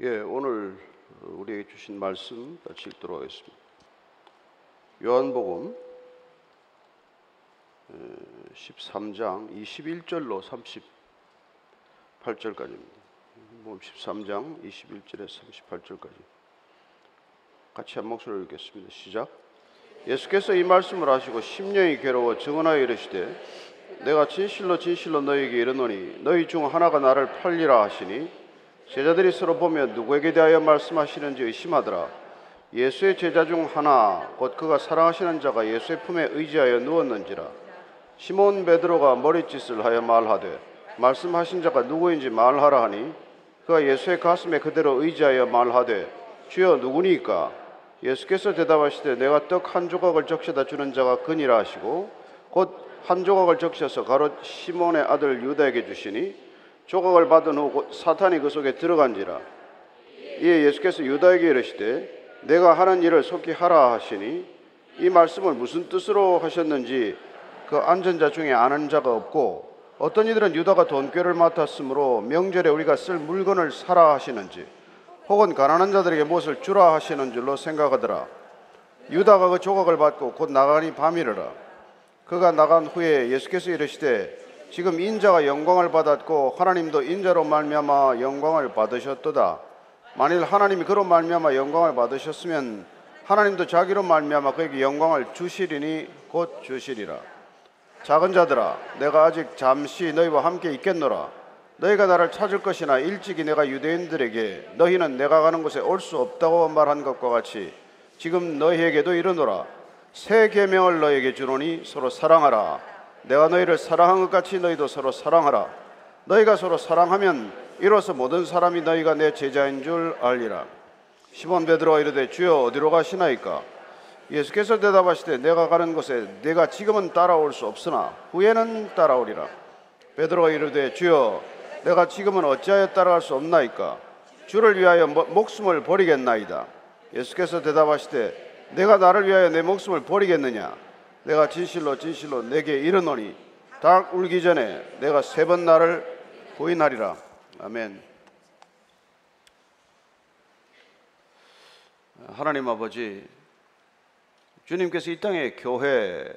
예, 오늘 우리에게 주신 말씀 같이 읽도록 하겠습니다. 요한복음 13장 21절로 38절까지입니다. 뭐 13장 21절에 38절까지 같이 한 목소리로 읽겠습니다. 시작. 예수께서 이 말씀을 하시고 심령이 괴로워 증언하여 이르시되 내가 진실로 진실로 너희에게 이르노니 너희 중 하나가 나를 팔리라 하시니 제자들이 서로 보며 누구에게 대하여 말씀하시는지 의심하더라. 예수의 제자 중 하나 곧 그가 사랑하시는 자가 예수의 품에 의지하여 누웠는지라. 시몬 베드로가 머리짓을 하여 말하되 말씀하신 자가 누구인지 말하라 하니 그가 예수의 가슴에 그대로 의지하여 말하되 주여 누구니까 예수께서 대답하시되 내가 떡 한 조각을 적셔다 주는 자가 그니라 하시고 곧 한 조각을 적셔서 가롯 시몬의 아들 유다에게 주시니 조각을 받은 후 사탄이 그 속에 들어간지라. 이에 예수께서 유다에게 이르시되 내가 하는 일을 속히 하라 하시니 이 말씀을 무슨 뜻으로 하셨는지 그 앉은 자 중에 아는 자가 없고 어떤 이들은 유다가 돈꾀를 맡았으므로 명절에 우리가 쓸 물건을 사라 하시는지 혹은 가난한 자들에게 무엇을 주라 하시는 줄로 생각하더라. 유다가 그 조각을 받고 곧 나가니 밤이르라. 그가 나간 후에 예수께서 이르시되 지금 인자가 영광을 받았고 하나님도 인자로 말미암아 영광을 받으셨도다. 만일 하나님이 그로 말미암아 영광을 받으셨으면 하나님도 자기로 말미암아 그에게 영광을 주시리니 곧 주시리라. 작은 자들아 내가 아직 잠시 너희와 함께 있겠노라. 너희가 나를 찾을 것이나 일찍이 내가 유대인들에게 너희는 내가 가는 곳에 올 수 없다고 말한 것과 같이 지금 너희에게도 이르노라. 새 계명을 너희에게 주노니 서로 사랑하라. 내가 너희를 사랑한 것 같이 너희도 서로 사랑하라. 너희가 서로 사랑하면 이로써 모든 사람이 너희가 내 제자인 줄 알리라. 시몬 베드로가 이르되 주여 어디로 가시나이까? 예수께서 대답하시되 내가 가는 곳에 내가 지금은 따라올 수 없으나 후에는 따라오리라. 베드로가 이르되 주여 내가 지금은 어찌하여 따라갈 수 없나이까? 주를 위하여 목숨을 버리겠나이다. 예수께서 대답하시되 내가 나를 위하여 내 목숨을 버리겠느냐? 내가 진실로 진실로 내게 이르노니 닭 울기 전에 내가 세 번 나를 부인하리라. 아멘. 하나님 아버지, 주님께서 이 땅에 교회,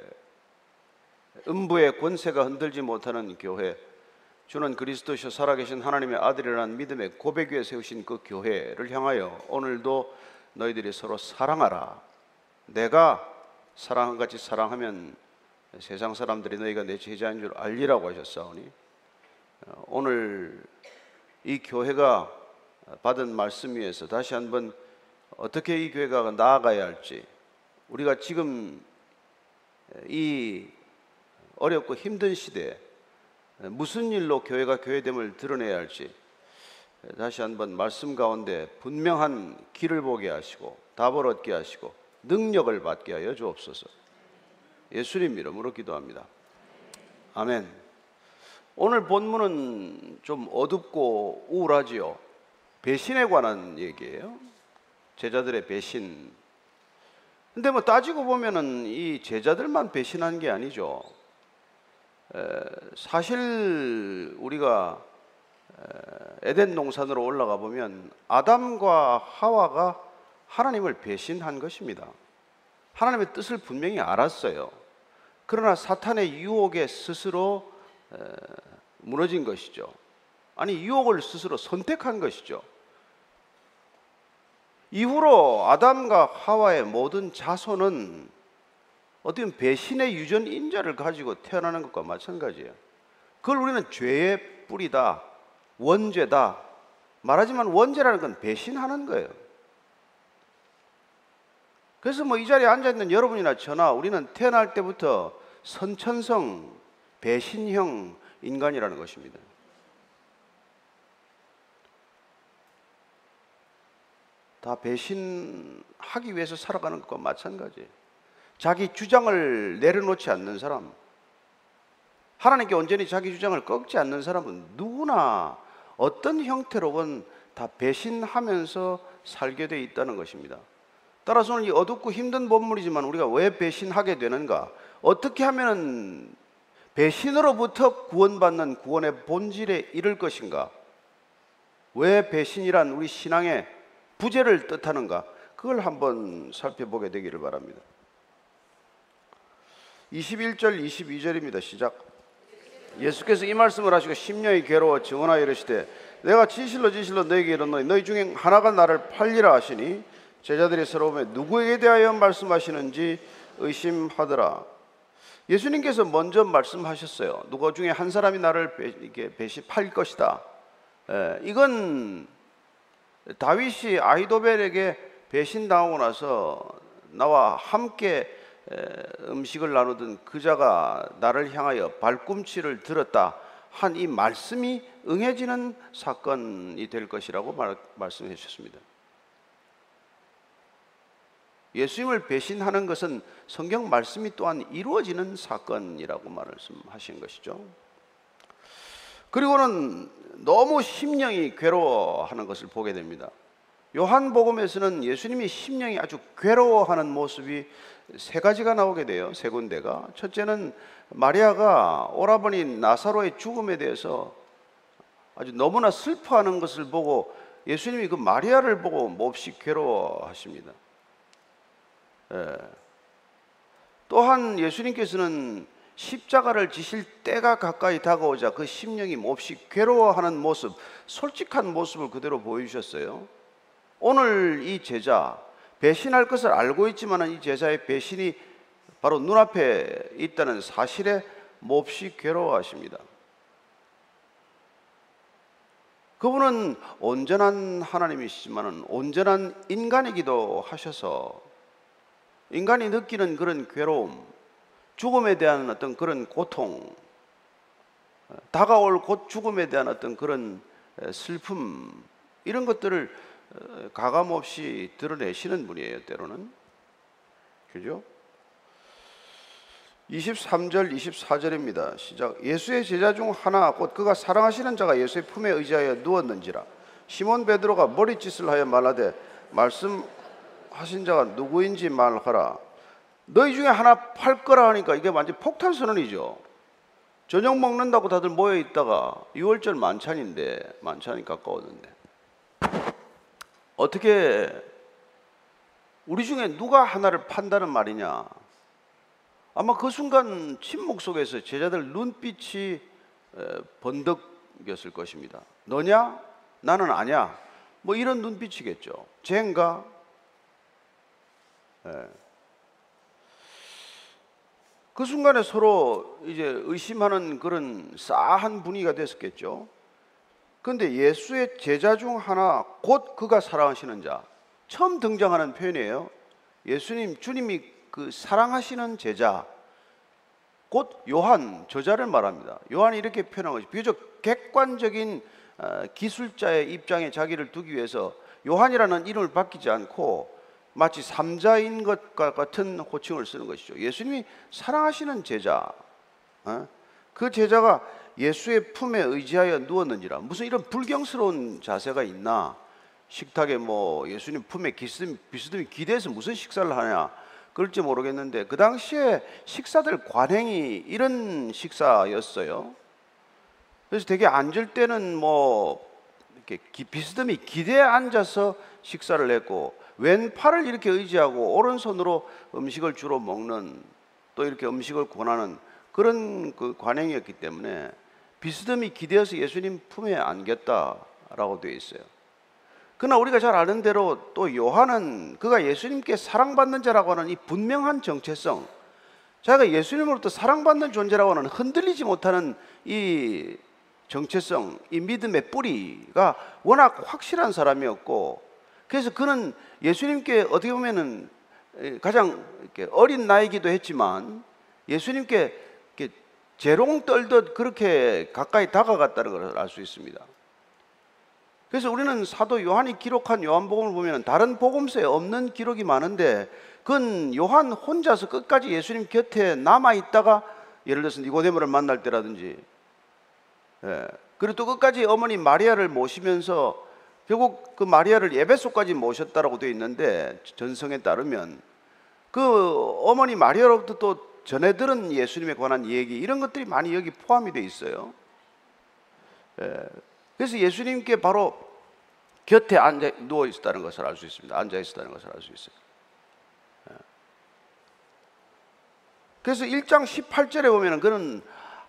음부의 권세가 흔들지 못하는 교회, 주는 그리스도시요 살아계신 하나님의 아들이라는 믿음의 고백 위에 세우신 그 교회를 향하여 오늘도 너희들이 서로 사랑하라. 내가 사랑한 같이 사랑하면 세상 사람들이 너희가 내 제자인 줄 알리라고 하셨사오니 어, 오늘 이 교회가 받은 말씀 위에서 다시 한번 어떻게 이 교회가 나아가야 할지 우리가 지금 이 어렵고 힘든 시대에 무슨 일로 교회가 교회됨을 드러내야 할지 다시 한번 말씀 가운데 분명한 길을 보게 하시고 답을 얻게 하시고 능력을 받게 하여 주옵소서. 예수님 이름으로 기도합니다. 아멘. 오늘 본문은 좀 어둡고 우울하지요. 배신에 관한 얘기예요. 제자들의 배신. 근데 뭐 따지고 보면은 이 제자들만 배신한 게 아니죠. 사실 우리가 에덴 동산으로 올라가 보면 아담과 하와가 하나님을 배신한 것입니다. 하나님의 뜻을 분명히 알았어요. 그러나 사탄의 유혹에 스스로 무너진 것이죠. 아니, 유혹을 스스로 선택한 것이죠. 이후로 아담과 하와의 모든 자손은 어떤 배신의 유전 인자를 가지고 태어나는 것과 마찬가지예요. 그걸 우리는 죄의 뿌리다, 원죄다. 말하지만 원죄라는 건 배신하는 거예요. 그래서 뭐 이 자리에 앉아 있는 여러분이나 저나 우리는 태어날 때부터 선천성 배신형 인간이라는 것입니다. 다 배신하기 위해서 살아가는 것과 마찬가지예요. 자기 주장을 내려놓지 않는 사람, 하나님께 온전히 자기 주장을 꺾지 않는 사람은 누구나 어떤 형태로건 다 배신하면서 살게 돼 있다는 것입니다. 따라서는 이 어둡고 힘든 본문이지만 우리가 왜 배신하게 되는가? 어떻게 하면 배신으로부터 구원받는 구원의 본질에 이를 것인가? 왜 배신이란 우리 신앙의 부재를 뜻하는가? 그걸 한번 살펴보게 되기를 바랍니다. 21절 22절입니다. 시작. 예수께서 이 말씀을 하시고 심령이 괴로워 증언하여 이르시되 내가 진실로 진실로 너에게 이르노니 너희 중에 하나가 나를 팔리라 하시니 제자들이 서로 누구에게 대하여 말씀하시는지 의심하더라. 예수님께서 먼저 말씀하셨어요. 누가 중에 한 사람이 나를 배, 이게 배신할 것이다. 에, 이건 다윗이 아이도벨에게 배신당하고 나서 나와 함께 음식을 나누던 그자가 나를 향하여 발꿈치를 들었다 한 이 말씀이 응해지는 사건이 될 것이라고 말, 말씀해 주셨습니다. 예수님을 배신하는 것은 성경 말씀이 또한 이루어지는 사건이라고 말씀하신 것이죠. 그리고는 너무 심령이 괴로워하는 것을 보게 됩니다. 요한복음에서는 예수님이 심령이 아주 괴로워하는 모습이 세 가지가 나오게 돼요. 세 군데가. 첫째는 마리아가 오라버니 나사로의 죽음에 대해서 아주 너무나 슬퍼하는 것을 보고 예수님이 그 마리아를 보고 몹시 괴로워하십니다. 예. 또한 예수님께서는 십자가를 지실 때가 가까이 다가오자 그 심령이 몹시 괴로워하는 모습, 솔직한 모습을 그대로 보여주셨어요. 오늘 이 제자 배신할 것을 알고 있지만 이 제자의 배신이 바로 눈앞에 있다는 사실에 몹시 괴로워하십니다. 그분은 온전한 하나님이시지만 온전한 인간이기도 하셔서 인간이 느끼는 그런 괴로움, 죽음에 대한 어떤 그런 고통, 다가올 곧 죽음에 대한 어떤 그런 슬픔, 이런 것들을 어, 가감 없이 드러내시는 분이에요, 때로는. 그죠? 23절, 24절입니다. 시작. 예수의 제자 중 하나, 곧 그가 사랑하시는 자가 예수의 품에 의지하여 누웠는지라. 시몬 베드로가 머리짓을 하여 말하되 말씀 하신 자가 누구인지 말하라. 너희 중에 하나 팔 거라 하니까 이게 완전 폭탄 선언이죠. 저녁 먹는다고 다들 모여 있다가 6월절 만찬인데 만찬이 가까웠는데 어떻게 우리 중에 누가 하나를 판다는 말이냐? 아마 그 순간 침묵 속에서 제자들 눈빛이 번득였을 것입니다. 너냐? 나는 아냐? 뭐 이런 눈빛이겠죠. 쟤인가? 예. 그 순간에 서로 이제 의심하는 그런 싸한 분위기가 됐었겠죠. 그런데 예수의 제자 중 하나 곧 그가 사랑하시는 자 처음 등장하는 표현이에요. 예수님 주님이 그 사랑하시는 제자 곧 요한 저자를 말합니다. 요한이 이렇게 표현한 것이 비교적 객관적인 어, 기술자의 입장에 자기를 두기 위해서 요한이라는 이름을 바뀌지 않고 마치 삼자인 것과 같은 호칭을 쓰는 것이죠. 예수님이 사랑하시는 제자, 어? 그 제자가 예수의 품에 의지하여 누웠는지라 무슨 이런 불경스러운 자세가 있나 식탁에 뭐 예수님 품에 비스듬히, 기대해서 무슨 식사를 하냐 그럴지 모르겠는데 그 당시에 식사들 관행이 이런 식사였어요. 그래서 되게 앉을 때는 뭐 이렇게 비스듬히 기대에 앉아서 식사를 했고 왼팔을 이렇게 의지하고 오른손으로 음식을 주로 먹는 또 이렇게 음식을 권하는 그런 그 관행이었기 때문에 비스듬히 기대어서 예수님 품에 안겼다라고 되어 있어요. 그러나 우리가 잘 아는 대로 또 요한은 그가 예수님께 사랑받는 자라고 하는 이 분명한 정체성, 자기가 예수님으로부터 사랑받는 존재라고 하는 흔들리지 못하는 이 정체성, 이 믿음의 뿌리가 워낙 확실한 사람이었고, 그래서 그는 예수님께 어떻게 보면은 가장 어린 나이기도 했지만 예수님께 재롱 떨듯 그렇게 가까이 다가갔다는 것을 알수 있습니다. 그래서 우리는 사도 요한이 기록한 요한복음을 보면 다른 복음서에 없는 기록이 많은데 그건 요한 혼자서 끝까지 예수님 곁에 남아 있다가 예를 들어서 니고데모를 만날 때라든지 예. 그리고 또 끝까지 어머니 마리아를 모시면서 결국 그 마리아를 예배소까지 모셨다라고 되어 있는데 전성에 따르면 그 어머니 마리아로부터 또 전해 들은 예수님에 관한 얘기 이런 것들이 많이 여기 포함이 되어 있어요. 예. 그래서 예수님께 바로 곁에 앉아 누워 있었다는 것을 알 수 있습니다. 앉아 있었다는 것을 알 수 있어요. 예. 그래서 1장 18절에 보면은 그는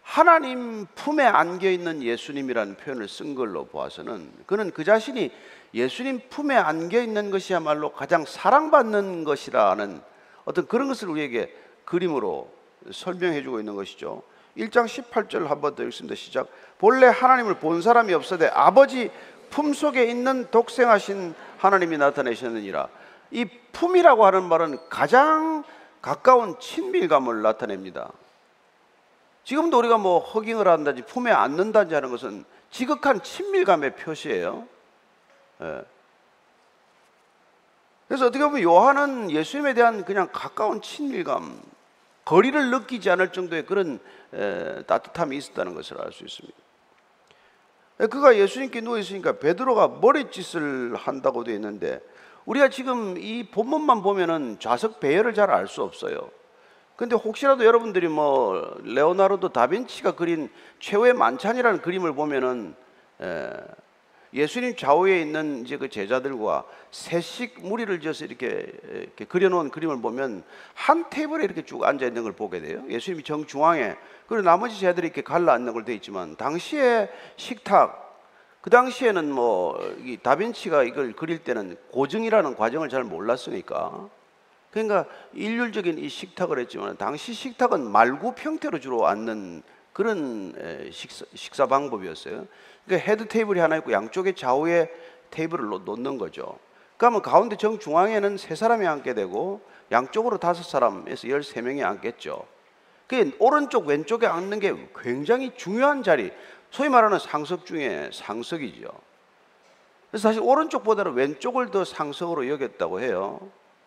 하나님 품에 안겨 있는 예수님이라는 표현을 쓴 걸로 보아서는 그는 그 자신이 예수님 품에 안겨 있는 것이야말로 가장 사랑받는 것이라는 어떤 그런 것을 우리에게 그림으로 설명해 주고 있는 것이죠. 1장 18절 한번 더 읽습니다. 시작. 본래 하나님을 본 사람이 없어되 아버지 품속에 있는 독생하신 하나님이 나타내셨느니라. 이 품이라고 하는 말은 가장 가까운 친밀감을 나타냅니다. 지금도 우리가 뭐 허깅을 한다든지 품에 안는다든지 하는 것은 지극한 친밀감의 표시예요. 예. 그래서 어떻게 보면 요한은 예수님에 대한 그냥 가까운 친밀감, 거리를 느끼지 않을 정도의 그런 에, 따뜻함이 있었다는 것을 알 수 있습니다. 예, 그가 예수님께 누워 있으니까 베드로가 머리짓을 한다고 되어 있는데 우리가 지금 이 본문만 보면은 좌석 배열을 잘 알 수 없어요. 근데 혹시라도 여러분들이 뭐 레오나르도 다빈치가 그린 최후의 만찬이라는 그림을 보면은 에, 예수님 좌우에 있는 이제 그 제자들과 세식 무리를 지어서 이렇게, 이렇게 그려놓은 그림을 보면 한 테이블에 이렇게 쭉 앉아 있는 걸 보게 돼요. 예수님이 정 중앙에 그리고 나머지 제자들이 이렇게 갈라 앉는 걸 돼 있지만 당시에 식탁 그 당시에는 뭐이 다빈치가 이걸 그릴 때는 고증이라는 과정을 잘 몰랐으니까 그러니까 일률적인 이 식탁을 했지만 당시 식탁은 말구 평태로 주로 앉는 그런 식사, 식사 방법이었어요. 그러니까 head table이 하나 있고 양쪽에 좌우에 테이블을 놓는 거죠. 그러면 가운데 정중앙에는 세 사람이 앉게 되고 양쪽으로 다섯 사람에서 열세 명이 앉겠죠. 그 오른쪽 왼쪽에 앉는 게 굉장히 중요한 자리, 소위 말하는 상석 중에 상석이죠. 그래서 사실 오른쪽보다는 왼쪽을 더 상석으로 여겼다고 해요.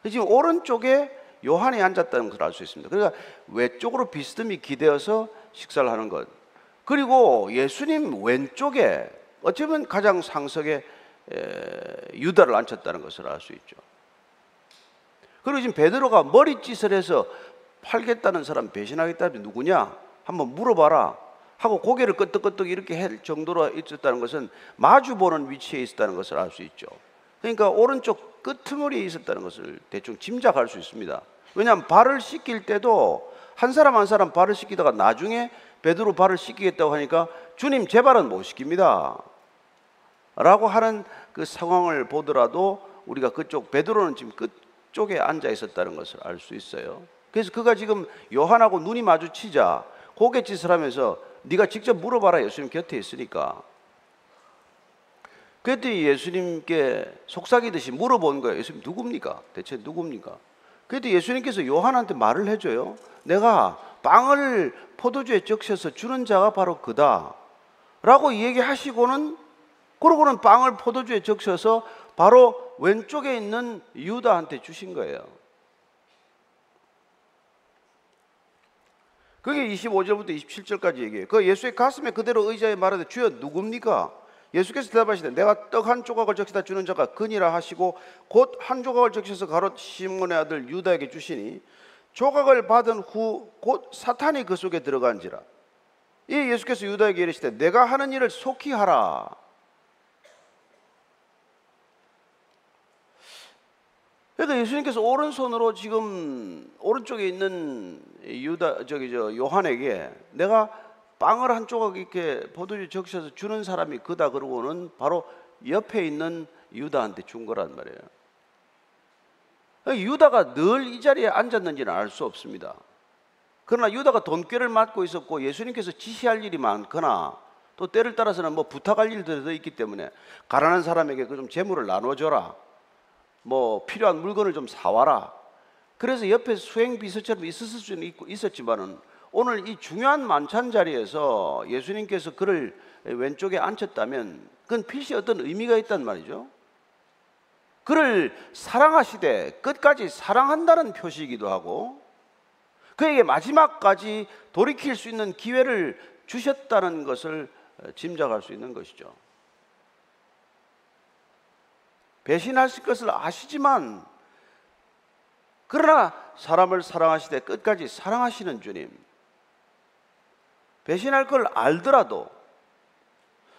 지금 오른쪽에 요한이 앉았다는 것을 알 수 있습니다. 그러니까 외쪽으로 비스듬히 기대어서 식사를 하는 것. 그리고 예수님 왼쪽에 어쩌면 가장 상석에 유다를 앉혔다는 것을 알 수 있죠. 그리고 지금 베드로가 머리짓을 해서 팔겠다는 사람 배신하겠다는 누구냐? 한번 물어봐라. 하고 고개를 끄덕끄덕 이렇게 할 정도로 있었다는 것은 마주 보는 위치에 있었다는 것을 알 수 있죠. 그러니까 오른쪽 끄트머리에 있었다는 것을 대충 짐작할 수 있습니다. 왜냐하면 발을 씻길 때도 한 사람 한 사람 발을 씻기다가 나중에 베드로 발을 씻기겠다고 하니까 주님 제 발은 못 씻깁니다. 라고 하는 그 상황을 보더라도 우리가 그쪽 베드로는 지금 그쪽에 앉아 있었다는 것을 알 수 있어요. 그래서 그가 지금 요한하고 눈이 마주치자 고갯짓을 하면서 네가 직접 물어봐라 예수님 곁에 있으니까 그랬더니 예수님께 속삭이듯이 물어본 거예요. 예수님 누굽니까? 대체 누굽니까? 그랬더니 예수님께서 요한한테 말을 해줘요. 내가 빵을 포도주에 적셔서 주는 자가 바로 그다. 라고 얘기하시고는 그러고는 빵을 포도주에 적셔서 바로 왼쪽에 있는 유다한테 주신 거예요. 그게 25절부터 27절까지 얘기해요. 그 예수의 가슴에 그대로 의자에 말하되 주여 누굽니까? 예수께서 대답하시되 내가 떡 한 조각을 적시다 주는 자가 그니라 하시고 곧 한 조각을 적셔서 가롯 시몬의 아들 유다에게 주시니 조각을 받은 후 곧 사탄이 그 속에 들어간지라. 이 예수께서 유다에게 이르시되 내가 하는 일을 속히 하라. 그러니까 예수님께서 오른손으로 지금 오른쪽에 있는 유다 저기 저 요한에게 내가 빵을 한 조각 이렇게 포도주 적셔서 주는 사람이 그다 그러고는 바로 옆에 있는 유다한테 준 거란 말이에요. 그러니까 유다가 늘 이 자리에 앉았는지는 알 수 없습니다. 그러나 유다가 돈꾀를 맡고 있었고 예수님께서 지시할 일이 많거나 또 때를 따라서는 뭐 부탁할 일들도 있기 때문에 가난한 사람에게 그 좀 재물을 나눠줘라. 뭐 필요한 물건을 좀 사와라. 그래서 옆에 수행 비서처럼 있었을 수는 있었지만은 오늘 이 중요한 만찬 자리에서 예수님께서 그를 왼쪽에 앉혔다면 그건 필시 어떤 의미가 있단 말이죠. 그를 사랑하시되 끝까지 사랑한다는 표시이기도 하고 그에게 마지막까지 돌이킬 수 있는 기회를 주셨다는 것을 짐작할 수 있는 것이죠. 배신하실 것을 아시지만 그러나 사람을 사랑하시되 끝까지 사랑하시는 주님 배신할 걸 알더라도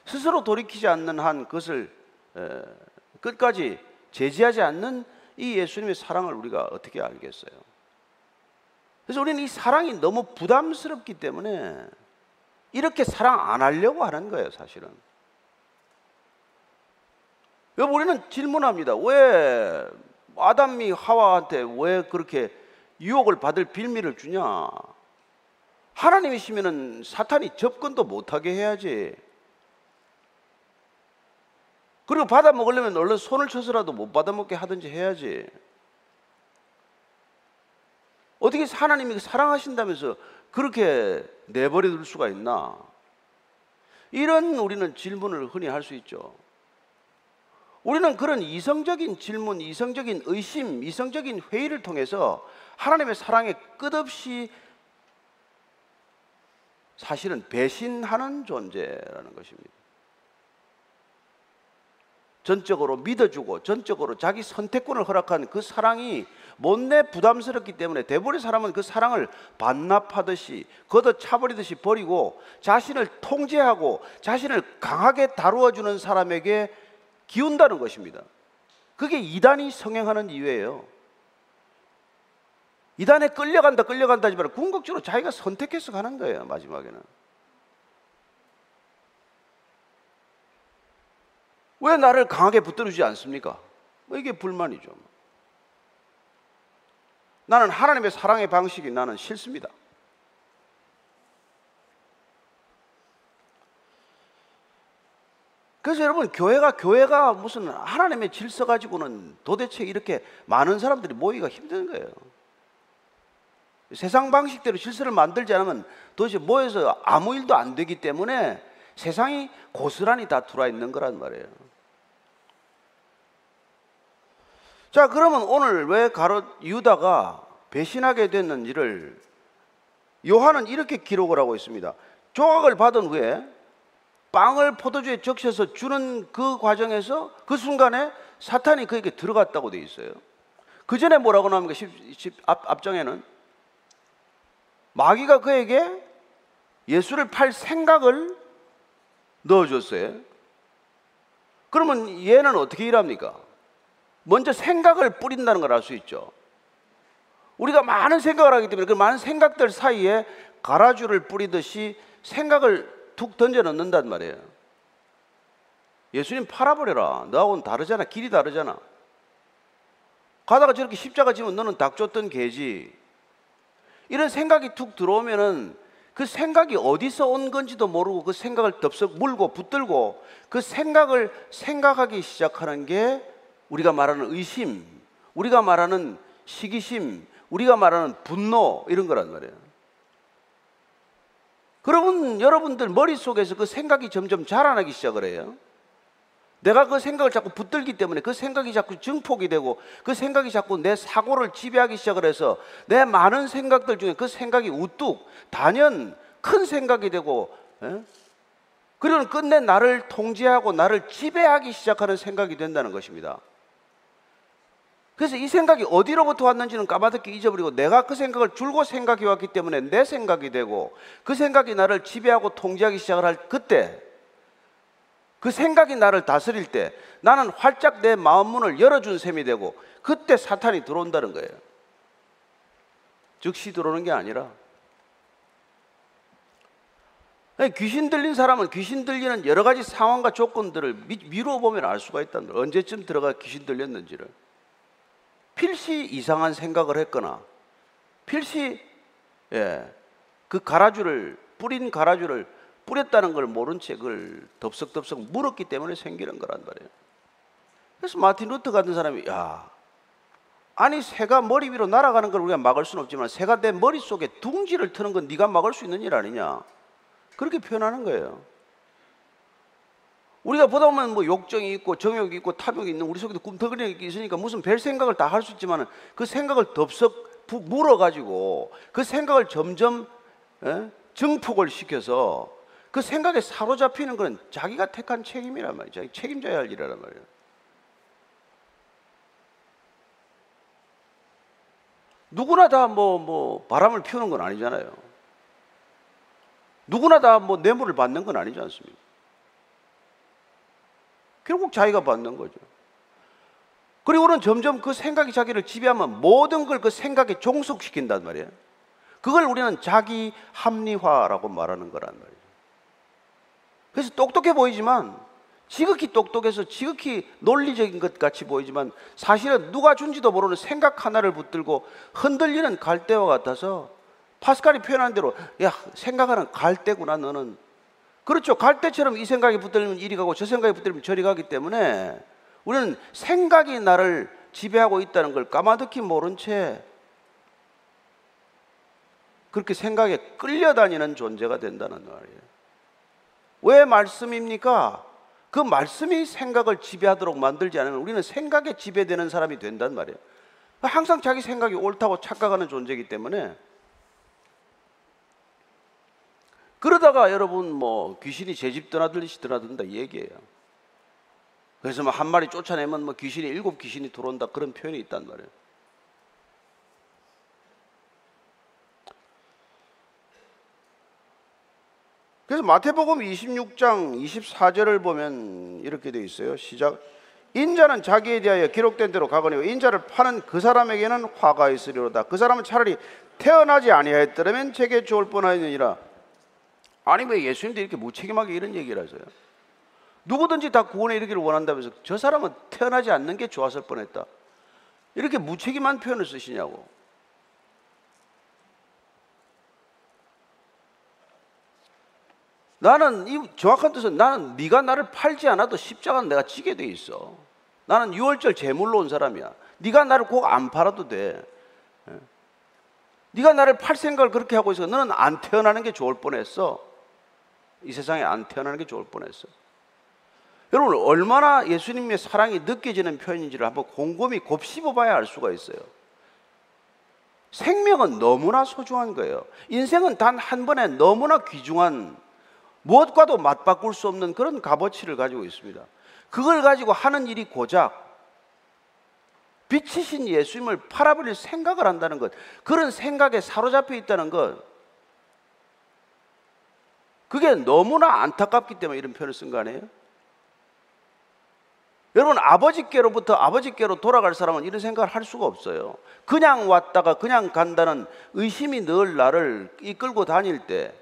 스스로 돌이키지 않는 한 그것을 끝까지 제지하지 않는 이 예수님의 사랑을 우리가 어떻게 알겠어요? 그래서 우리는 이 사랑이 너무 부담스럽기 때문에 이렇게 사랑 안 하려고 하는 거예요, 사실은. 여러분, 우리는 질문합니다. 왜 아담이 하와한테 왜 그렇게 유혹을 받을 빌미를 주냐? 하나님이시면은 사탄이 접근도 못하게 해야지. 그리고 받아 먹으려면 얼른 손을 쳐서라도 못 받아 먹게 하든지 해야지. 어떻게 하나님이 사랑하신다면서 그렇게 내버려 둘 수가 있나? 이런 우리는 질문을 흔히 할 수 있죠. 우리는 그런 이성적인 질문, 이성적인 의심, 이성적인 회의를 통해서 하나님의 사랑에 끝없이 사실은 배신하는 존재라는 것입니다. 전적으로 믿어주고 전적으로 자기 선택권을 허락한 그 사랑이 못내 부담스럽기 때문에 대부분의 사람은 그 사랑을 반납하듯이 걷어 차버리듯이 버리고 자신을 통제하고 자신을 강하게 다루어주는 사람에게 기운다는 것입니다. 그게 이단이 성행하는 이유예요. 이단에 끌려간다 끌려간다 하지만 궁극적으로 자기가 선택해서 가는 거예요 마지막에는. 왜 나를 강하게 붙들어주지 않습니까? 뭐 이게 불만이죠. 나는 하나님의 사랑의 방식이 나는 싫습니다. 그래서 여러분 교회가 교회가 무슨 하나님의 질서 가지고는 도대체 이렇게 많은 사람들이 모이기가 힘든 거예요 세상 방식대로 질서를 만들지 않으면 도대체 모여서 아무 일도 안 되기 때문에 세상이 고스란히 다 들어와 있는 거란 말이에요. 자, 그러면 오늘 왜 가롯 유다가 배신하게 됐는지를 요한은 이렇게 기록을 하고 있습니다. 조각을 받은 후에 빵을 포도주에 적셔서 주는 그 과정에서 그 순간에 사탄이 그에게 들어갔다고 돼 있어요. 그 전에 뭐라고 나옵니까? 10, 10, 앞, 앞장에는 마귀가 그에게 예수를 팔 생각을 넣어줬어요. 그러면 얘는 어떻게 일합니까? 먼저 생각을 뿌린다는 걸 알 수 있죠. 우리가 많은 생각을 하기 때문에 그 많은 생각들 사이에 가라주를 뿌리듯이 생각을 툭 던져 넣는단 말이에요. 예수님 팔아버려라. 너하고는 다르잖아. 길이 다르잖아. 가다가 저렇게 십자가 지면 너는 닭 쫓던 개지. 이런 생각이 툭 들어오면은 그 생각이 어디서 온 건지도 모르고 그 생각을 덥석 물고 붙들고 그 생각을 생각하기 시작하는 게 우리가 말하는 의심, 우리가 말하는 시기심, 우리가 말하는 분노 이런 거란 말이에요. 그러분 여러분들 머릿속에서 그 생각이 점점 자라나기 시작을 해요. 내가 그 생각을 자꾸 붙들기 때문에 그 생각이 자꾸 증폭이 되고 그 생각이 자꾸 내 사고를 지배하기 시작을 해서 내 많은 생각들 중에 그 생각이 우뚝 단연 큰 생각이 되고 예? 그리고 끝내 나를 통제하고 나를 지배하기 시작하는 생각이 된다는 것입니다. 그래서 이 생각이 어디로부터 왔는지는 까마득히 잊어버리고 내가 그 생각을 줄고 생각해 왔기 때문에 내 생각이 되고 그 생각이 나를 지배하고 통제하기 시작을 할 그때 그 생각이 나를 다스릴 때 나는 활짝 내 마음 문을 열어준 셈이 되고 그때 사탄이 들어온다는 거예요. 즉시 들어오는 게 아니라 귀신 들린 사람은 귀신 들리는 여러 가지 상황과 조건들을 미루어 보면 알 수가 있다는 거예요. 언제쯤 들어가 귀신 들렸는지를. 필시 이상한 생각을 했거나 필시 예, 그 가라지를 뿌린 가라지를 뿌렸다는 걸 모른 채 그걸 덥석덥석 물었기 때문에 생기는 거란 말이에요. 그래서 마틴 루터 같은 사람이 야 아니 새가 머리 위로 날아가는 걸 우리가 막을 수는 없지만 새가 내 머릿속에 둥지를 트는 건 네가 막을 수 있는 일 아니냐 그렇게 표현하는 거예요. 우리가 보다 보면 뭐 욕정이 있고 정욕이 있고 탐욕이 있는 우리 속에도 꿈터그리는 게 있으니까 무슨 별 생각을 다 할 수 있지만 그 생각을 덥석 물어가지고 그 생각을 점점 에? 증폭을 시켜서 그 생각에 사로잡히는 것은 자기가 택한 책임이란 말이죠. 책임져야 할 일이란 말이에요. 누구나 다 뭐, 뭐, 바람을 피우는 건 아니잖아요. 누구나 다 뭐, 뇌물을 받는 건 아니지 않습니까? 결국 자기가 받는 거죠. 그리고는 점점 그 생각이 자기를 지배하면 모든 걸 그 생각에 종속시킨단 말이에요. 그걸 우리는 자기 합리화라고 말하는 거란 말이에요. 그래서 똑똑해 보이지만 지극히 똑똑해서 지극히 논리적인 것 같이 보이지만 사실은 누가 준지도 모르는 생각 하나를 붙들고 흔들리는 갈대와 같아서 파스칼이 표현한 대로 야 생각하는 갈대구나 너는 그렇죠 갈대처럼 이 생각이 붙들리면 이리 가고 저 생각이 붙들리면 저리 가기 때문에 우리는 생각이 나를 지배하고 있다는 걸 까마득히 모른 채 그렇게 생각에 끌려다니는 존재가 된다는 말이에요. 왜 말씀입니까? 그 말씀이 생각을 지배하도록 만들지 않으면 우리는 생각에 지배되는 사람이 된단 말이에요. 항상 자기 생각이 옳다고 착각하는 존재이기 때문에 그러다가 여러분 뭐 귀신이 제집 드나들듯이 드나든다 이 얘기예요. 그래서 뭐 한 마리 쫓아내면 뭐 귀신이 일곱 귀신이 들어온다 그런 표현이 있단 말이에요. 그래서 마태복음 26장 24절을 보면 이렇게 되어 있어요. 시작. 인자는 자기에 대하여 기록된 대로 가거니와 인자를 파는 그 사람에게는 화가 있으리로다. 그 사람은 차라리 태어나지 아니하였더라면 제게 좋을 뻔하였느니라. 아니 왜 예수님도 이렇게 무책임하게 이런 얘기를 하세요? 누구든지 다 구원에 이르기를 원한다면서 저 사람은 태어나지 않는 게 좋았을 뻔했다. 이렇게 무책임한 표현을 쓰시냐고. 나는 이 정확한 뜻은 나는 네가 나를 팔지 않아도 십자가는 내가 지게 돼 있어. 나는 6월절 제물로 온 사람이야. 네가 나를 꼭 안 팔아도 돼. 예. 네가 나를 팔 생각을 그렇게 하고 있어. 너는 안 태어나는 게 좋을 뻔했어. 이 세상에 안 태어나는 게 좋을 뻔했어. 여러분 얼마나 예수님의 사랑이 느껴지는 표현인지를 한번 곰곰이 곱씹어봐야 알 수가 있어요. 생명은 너무나 소중한 거예요. 인생은 단 한 번에 너무나 귀중한 무엇과도 맞바꿀 수 없는 그런 값어치를 가지고 있습니다. 그걸 가지고 하는 일이 고작 빛이신 예수님을 팔아버릴 생각을 한다는 것, 그런 생각에 사로잡혀 있다는 것, 그게 너무나 안타깝기 때문에 이런 표현을 쓴 거 아니에요? 여러분, 아버지께로부터 아버지께로 돌아갈 사람은 이런 생각을 할 수가 없어요. 그냥 왔다가 그냥 간다는 의심이 늘 나를 이끌고 다닐 때,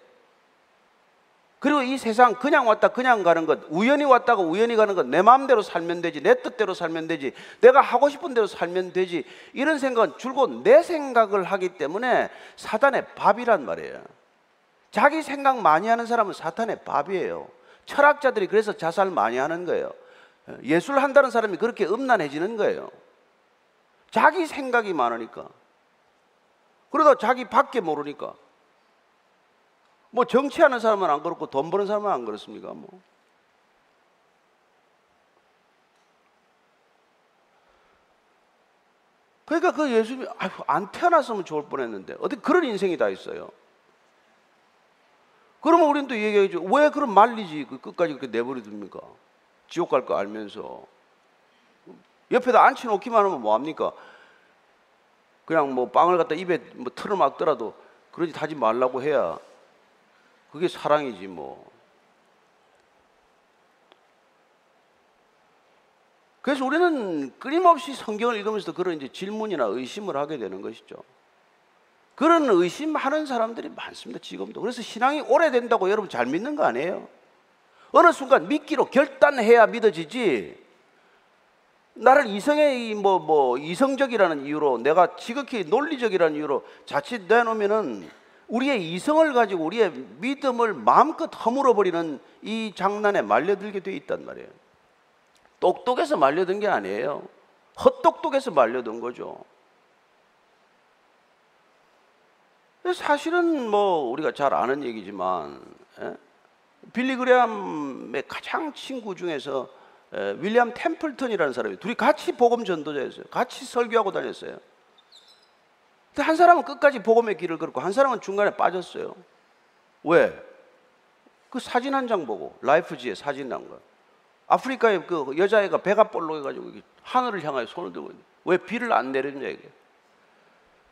그리고 이 세상 그냥 왔다 그냥 가는 것, 우연히 왔다가 우연히 가는 것, 내 마음대로 살면 되지, 내 뜻대로 살면 되지, 내가 하고 싶은 대로 살면 되지, 이런 생각은 줄곧 내 생각을 하기 때문에 사단의 밥이란 말이에요. 자기 생각 많이 하는 사람은 사탄의 밥이에요. 철학자들이 그래서 자살 많이 하는 거예요. 예술 한다는 사람이 그렇게 음란해지는 거예요. 자기 생각이 많으니까. 그러다 자기 밖에 모르니까. 뭐 정치하는 사람은 안 그렇고 돈 버는 사람은 안 그렇습니까? 뭐. 그러니까 그 예수님이 아유, 안 태어났으면 좋을 뻔했는데 어떻게 그런 인생이 다 있어요? 그러면 우리는 또 얘기하죠. 왜 그럼 말리지? 그 끝까지 그렇게 내버려 둡니까? 지옥 갈 거 알면서 옆에다 앉혀놓기만 하면 뭐합니까? 그냥 뭐 빵을 갖다 입에 뭐 틀어 막더라도 그러지 하지 말라고 해야 그게 사랑이지 뭐. 그래서 우리는 끊임없이 성경을 읽으면서 그런 이제 질문이나 의심을 하게 되는 것이죠. 그런 의심하는 사람들이 많습니다, 지금도. 그래서 신앙이 오래된다고 여러분 잘 믿는 거 아니에요? 어느 순간 믿기로 결단해야 믿어지지. 나를 이성의 뭐, 뭐, 이성적이라는 이유로 내가 지극히 논리적이라는 이유로 자칫 내놓으면은 우리의 이성을 가지고 우리의 믿음을 마음껏 허물어 버리는 이 장난에 말려들게 돼 있단 말이에요. 똑똑해서 말려든 게 아니에요. 헛똑똑해서 말려든 거죠. 사실은 뭐 우리가 잘 아는 얘기지만 예? 빌리 그레함의 가장 친구 중에서 예, 윌리엄 템플턴이라는 사람이 둘이 같이 복음 전도자였어요. 같이 설교하고 다녔어요. 한 사람은 끝까지 복음의 길을 걸고 한 사람은 중간에 빠졌어요. 왜? 그 사진 한 장 보고 라이프지에 사진 난 거. 아프리카의 그 여자애가 배가 볼록해가지고 하늘을 향하여 손을 들고 있는데 왜 비를 안 내리느냐 이게.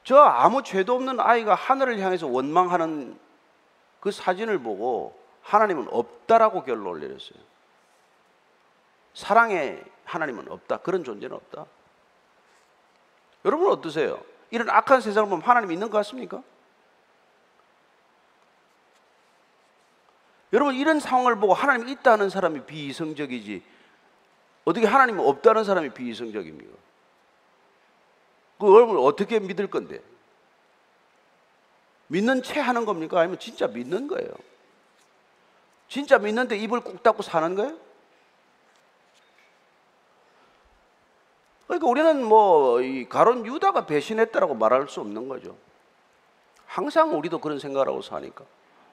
저 아무 죄도 없는 아이가 하늘을 향해서 원망하는 그 사진을 보고 하나님은 없다라고 결론을 내렸어요. 사랑의 하나님은 없다. 그런 존재는 없다. 여러분 어떠세요? 이런 악한 세상을 보면 하나님 있는 것 같습니까? 여러분 이런 상황을 보고 하나님 있다는 사람이 비이성적이지 어떻게 하나님 없다는 사람이 비이성적입니까? 그 여러분 어떻게 믿을 건데? 믿는 채 하는 겁니까? 아니면 진짜 믿는 거예요? 진짜 믿는데 입을 꾹 닫고 사는 거예요? 그러니까 우리는 뭐이 가론 유다가 배신했다라고 말할 수 없는 거죠. 항상 우리도 그런 생각을 하고 사니까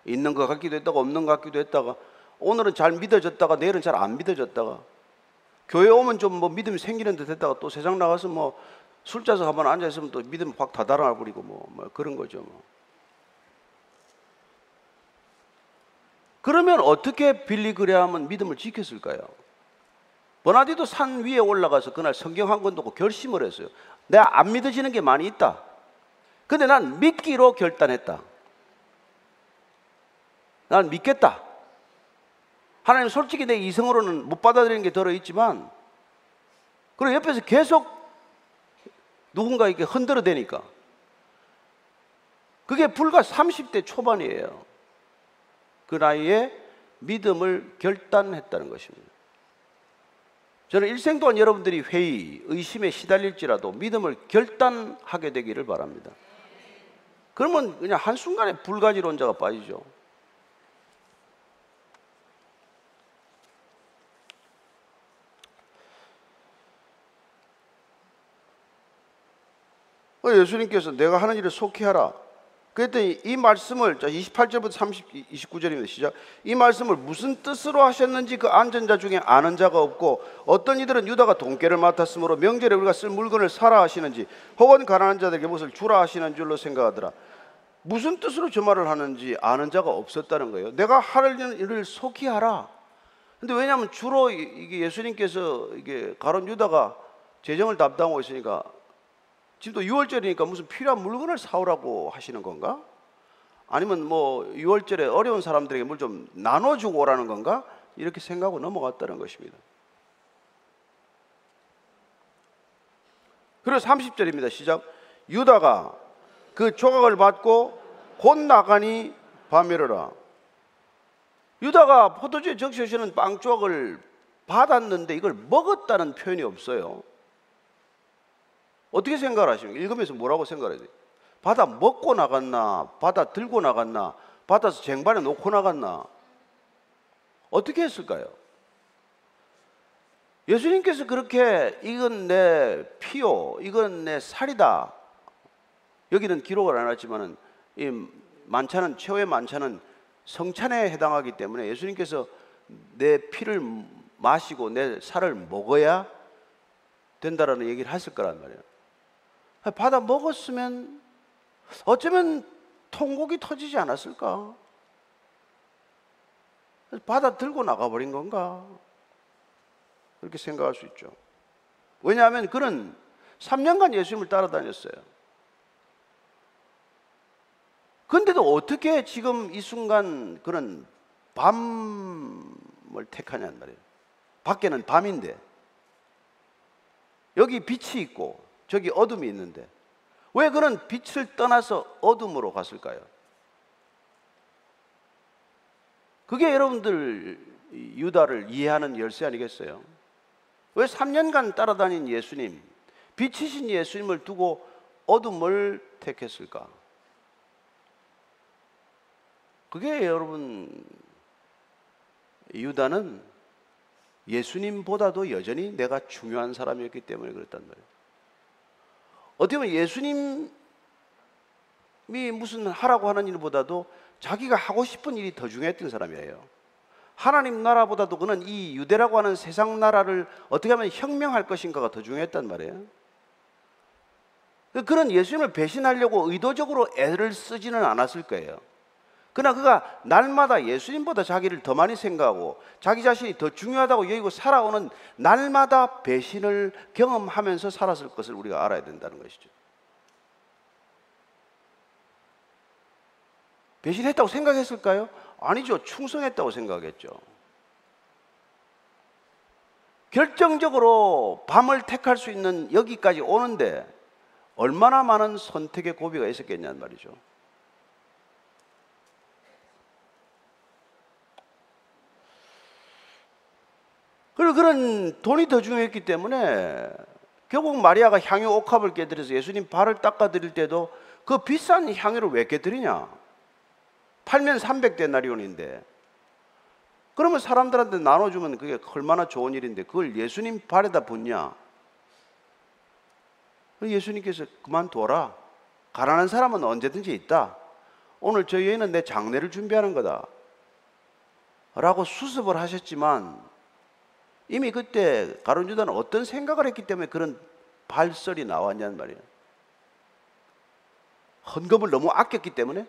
있는 것 같기도 했다가 없는 것 같기도 했다가 오늘은 잘 믿어졌다가 내일은 잘 안 믿어졌다가 교회 오면 좀 뭐 믿음이 생기는 듯 했다가 또 세상 나가서 뭐 술자석 한번 앉아 있으면 또 믿음 확 다달아 버리고 뭐, 뭐 그런 거죠 뭐. 그러면 어떻게 빌리 그레함은 믿음을 지켰을까요? 버나디도 산 위에 올라가서 그날 성경 한 권 두고 결심을 했어요. 내가 안 믿어지는 게 많이 있다. 근데 난 믿기로 결단했다. 난 믿겠다. 하나님 솔직히 내 이성으로는 못 받아들이는 게 들어있지만 그리고 옆에서 계속 누군가에게 흔들어 대니까 그게 불과 30대 초반이에요. 그 나이에 믿음을 결단했다는 것입니다. 저는 일생 동안 여러분들이 회의, 의심에 시달릴지라도 믿음을 결단하게 되기를 바랍니다. 그러면 그냥 한순간에 불가지론자가 빠지죠. 어, 예수님께서 내가 하는 일을 속히 하라. 그랬더니 이 말씀을 자 28절부터 30, 29절입니다. 시작. 이 말씀을 무슨 뜻으로 하셨는지 그 안전자 중에 아는 자가 없고 어떤 이들은 유다가 돈깨를 맡았으므로 명절에 우리가 쓸 물건을 사라 하시는지 혹은 가난한 자들에게 무엇을 주라 하시는 줄로 생각하더라. 무슨 뜻으로 저 말을 하는지 아는 자가 없었다는 거예요. 내가 하려는 일을 속히 하라. 근데 왜냐하면 주로 이게 예수님께서 이게 가론 유다가 재정을 담당하고 있으니까 지금도 6월절이니까 무슨 필요한 물건을 사오라고 하시는 건가? 아니면 뭐 6월절에 어려운 사람들에게 뭘 좀 나눠주고 오라는 건가? 이렇게 생각하고 넘어갔다는 것입니다. 그리고 30절입니다. 시작. 유다가 그 조각을 받고 곧 나가니 밤이르라. 유다가 포도주에 적셔주는 빵 조각을 받았는데 이걸 먹었다는 표현이 없어요. 어떻게 생각을 하십니까? 읽으면서 뭐라고 생각해야 돼요? 받아 먹고 나갔나? 받아 들고 나갔나? 받아서 쟁반에 놓고 나갔나? 어떻게 했을까요? 예수님께서 그렇게 이건 내 피요, 이건 내 살이다. 여기는 기록을 안 했지만은 이 만찬은 최후의 만찬은 성찬에 해당하기 때문에 예수님께서 내 피를 마시고 내 살을 먹어야 된다라는 얘기를 하실 거란 말이에요. 받아 먹었으면 어쩌면 통곡이 터지지 않았을까? 받아 들고 나가버린 건가? 그렇게 생각할 수 있죠. 왜냐하면 그는 3년간 예수님을 따라다녔어요. 근데도 어떻게 지금 이 순간 그런 밤을 택하냐는 말이에요. 밖에는 밤인데 여기 빛이 있고 저기 어둠이 있는데 왜 그런 빛을 떠나서 어둠으로 갔을까요? 그게 여러분들 유다를 이해하는 열쇠 아니겠어요? 왜 3년간 따라다닌 예수님, 빛이신 예수님을 두고 어둠을 택했을까? 그게 여러분 유다는 예수님보다도 여전히 내가 중요한 사람이었기 때문에 그랬단 말이에요. 어떻게 보면 예수님이 무슨 하라고 하는 일보다도 자기가 하고 싶은 일이 더 중요했던 사람이에요. 하나님 나라보다도 그는 이 유대라고 하는 세상 나라를 어떻게 하면 혁명할 것인가가 더 중요했단 말이에요. 그런 예수님을 배신하려고 의도적으로 애를 쓰지는 않았을 거예요. 그러나 그가 날마다 예수님보다 자기를 더 많이 생각하고 자기 자신이 더 중요하다고 여기고 살아오는 날마다 배신을 경험하면서 살았을 것을 우리가 알아야 된다는 것이죠. 배신했다고 생각했을까요? 아니죠. 충성했다고 생각했죠. 결정적으로 밤을 택할 수 있는 여기까지 오는데 얼마나 많은 선택의 고비가 있었겠냐는 말이죠. 그리고 그런 돈이 더 중요했기 때문에 결국 마리아가 향유 옥합을 깨뜨려서 예수님 발을 닦아드릴 때도 그 비싼 향유를 왜 깨뜨리냐? 팔면 300데나리온인데 그러면 사람들한테 나눠주면 그게 얼마나 좋은 일인데 그걸 예수님 발에다 붓냐? 예수님께서 그만둬라. 가난한 사람은 언제든지 있다. 오늘 저희는 내 장례를 준비하는 거다. 라고 수습을 하셨지만 이미 그때 가론주다는 어떤 생각을 했기 때문에 그런 발설이 나왔냐는 말이에요. 헌금을 너무 아꼈기 때문에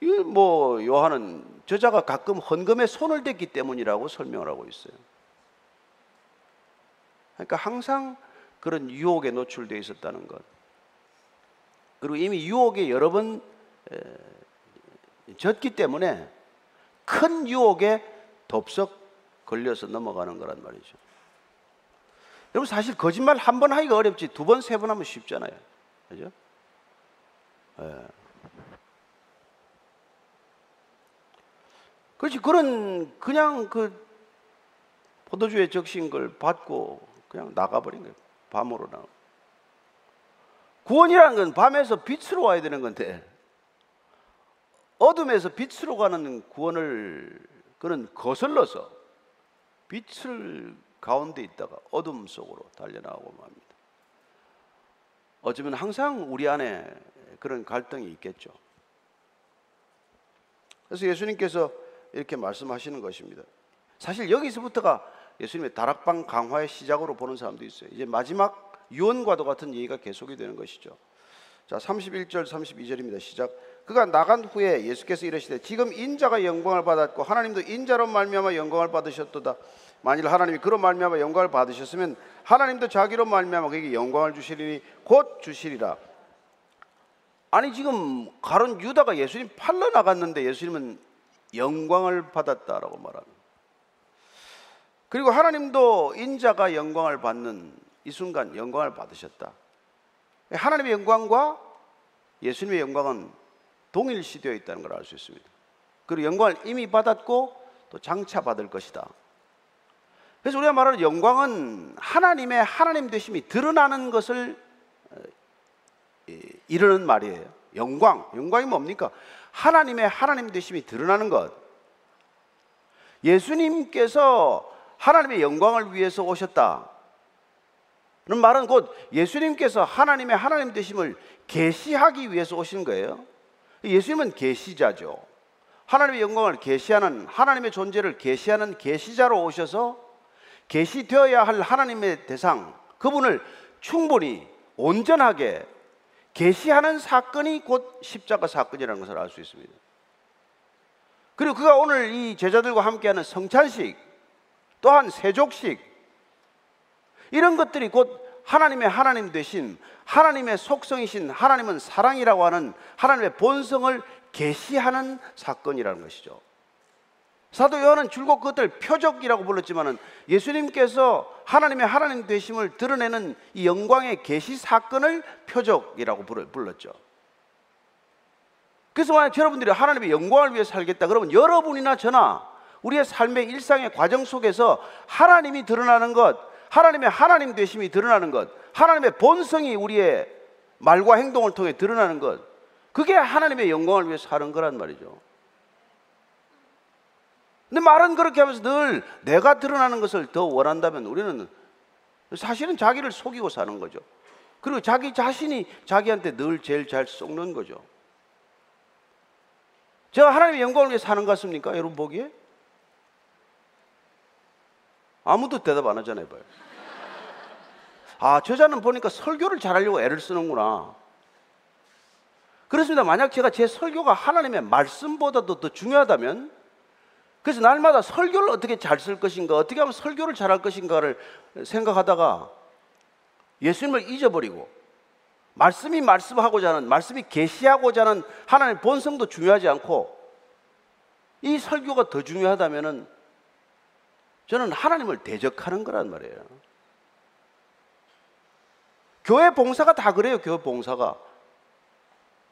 이뭐 요한은 저자가 가끔 헌금에 손을 댔기 때문이라고 설명을 하고 있어요. 그러니까 항상 그런 유혹에 노출되어 있었다는 것. 그리고 이미 유혹에 여러 번 졌기 때문에 큰 유혹에 덥석 걸려서 넘어가는 거란 말이죠. 여러분 사실 거짓말 한 번 하기가 어렵지 두 번, 세 번 하면 쉽잖아요. 그죠? 예. 그렇지 그런 그냥 그 포도주에 적신 걸 받고 그냥 나가버린 거예요. 밤으로 나. 구원이라는 건 밤에서 빛으로 와야 되는 건데 어둠에서 빛으로 가는 구원을 그는 거슬러서 빛을 가운데 있다가 어둠 속으로 달려나오고 맙니다. 어쩌면 항상 우리 안에 그런 갈등이 있겠죠. 그래서 예수님께서 이렇게 말씀하시는 것입니다. 사실 여기서부터가 예수님의 다락방 강화의 시작으로 보는 사람도 있어요. 이제 마지막 유언과도 같은 얘기가 계속이 되는 것이죠. 자, 31절 32절입니다. 시작. 그가 나간 후에 예수께서 이르시되 지금 인자가 영광을 받았고 하나님도 인자로 말미암아 영광을 받으셨도다. 만일 하나님이 그로 말미암아 영광을 받으셨으면 하나님도 자기로 말미암아 그에게 영광을 주시리니 곧 주시리라. 아니 지금 가론 유다가 예수님 팔러 나갔는데 예수님은 영광을 받았다라고 말합니다. 그리고 하나님도 인자가 영광을 받는 이 순간 영광을 받으셨다. 하나님의 영광과 예수님의 영광은 동일시되어 있다는 걸 알 수 있습니다. 그리고 영광을 이미 받았고 또 장차 받을 것이다. 그래서 우리가 말하는 영광은 하나님의 하나님 되심이 드러나는 것을 어, 이르는 말이에요. 영광, 영광이 뭡니까? 하나님의 하나님 되심이 드러나는 것. 예수님께서 하나님의 영광을 위해서 오셨다. 는 말은 곧 예수님께서 하나님의 하나님 되심을 계시하기 위해서 오신 거예요. 예수님은 계시자죠. 하나님의 영광을 계시하는 하나님의 존재를 계시하는 계시자로 오셔서 계시되어야 할 하나님의 대상 그분을 충분히 온전하게 계시하는 사건이 곧 십자가 사건이라는 것을 알 수 있습니다. 그리고 그가 오늘 이 제자들과 함께하는 성찬식 또한 세족식 이런 것들이 곧 하나님의 하나님 되신 하나님의 속성이신 하나님은 사랑이라고 하는 하나님의 본성을 계시하는 사건이라는 것이죠. 사도 요한은 줄곧 그것들 표적이라고 불렀지만은 예수님께서 하나님의 하나님 되심을 드러내는 이 영광의 계시 사건을 표적이라고 불렀죠. 그래서 만약 여러분들이 하나님의 영광을 위해 살겠다 그러면 여러분이나 저나 우리의 삶의 일상의 과정 속에서 하나님이 드러나는 것, 하나님의 하나님 되심이 드러나는 것, 하나님의 본성이 우리의 말과 행동을 통해 드러나는 것, 그게 하나님의 영광을 위해 사는 거란 말이죠. 근데 말은 그렇게 하면서 늘 내가 드러나는 것을 더 원한다면 우리는 사실은 자기를 속이고 사는 거죠. 그리고 자기 자신이 자기한테 늘 제일 잘 썩는 거죠. 제가 하나님의 영광을 위해 사는 것 같습니까? 여러분 보기에? 아무도 대답 안 하잖아요. 봐요. 아, 저자는 보니까 설교를 잘하려고 애를 쓰는구나. 그렇습니다. 만약 제가 제 설교가 하나님의 말씀보다도 더 중요하다면, 그래서 날마다 설교를 어떻게 잘 쓸 것인가, 어떻게 하면 설교를 잘할 것인가를 생각하다가 예수님을 잊어버리고, 말씀이 말씀하고자 하는, 말씀이 계시하고자 하는 하나님의 본성도 중요하지 않고, 이 설교가 더 중요하다면은 저는 하나님을 대적하는 거란 말이에요. 교회 봉사가 다 그래요, 교회 봉사가.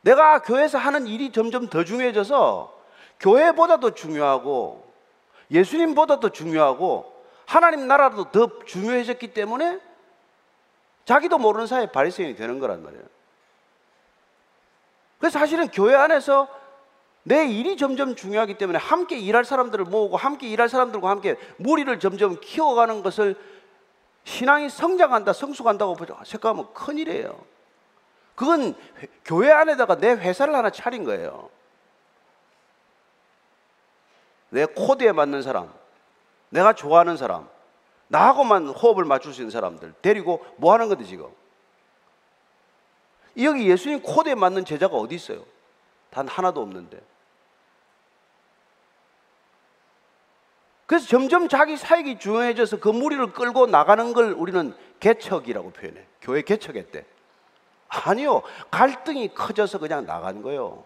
내가 교회에서 하는 일이 점점 더 중요해져서 교회보다도 중요하고 예수님보다도 중요하고 하나님 나라도 더 중요해졌기 때문에 자기도 모르는 사이에 발생이 되는 거란 말이에요. 그래서 사실은 교회 안에서 내 일이 점점 중요하기 때문에 함께 일할 사람들을 모으고 함께 일할 사람들과 함께 무리를 점점 키워가는 것을 신앙이 성장한다, 성숙한다고 생각하면 큰일이에요. 그건 교회 안에다가 내 회사를 하나 차린 거예요. 내 코드에 맞는 사람, 내가 좋아하는 사람, 나하고만 호흡을 맞출 수 있는 사람들 데리고 뭐 하는 건데 지금? 여기 예수님 코드에 맞는 제자가 어디 있어요? 단 하나도 없는데. 그래서 점점 자기 사역이 중요해져서 그 무리를 끌고 나가는 걸 우리는 개척이라고 표현해. 교회 개척했대. 아니요. 갈등이 커져서 그냥 나간 거예요.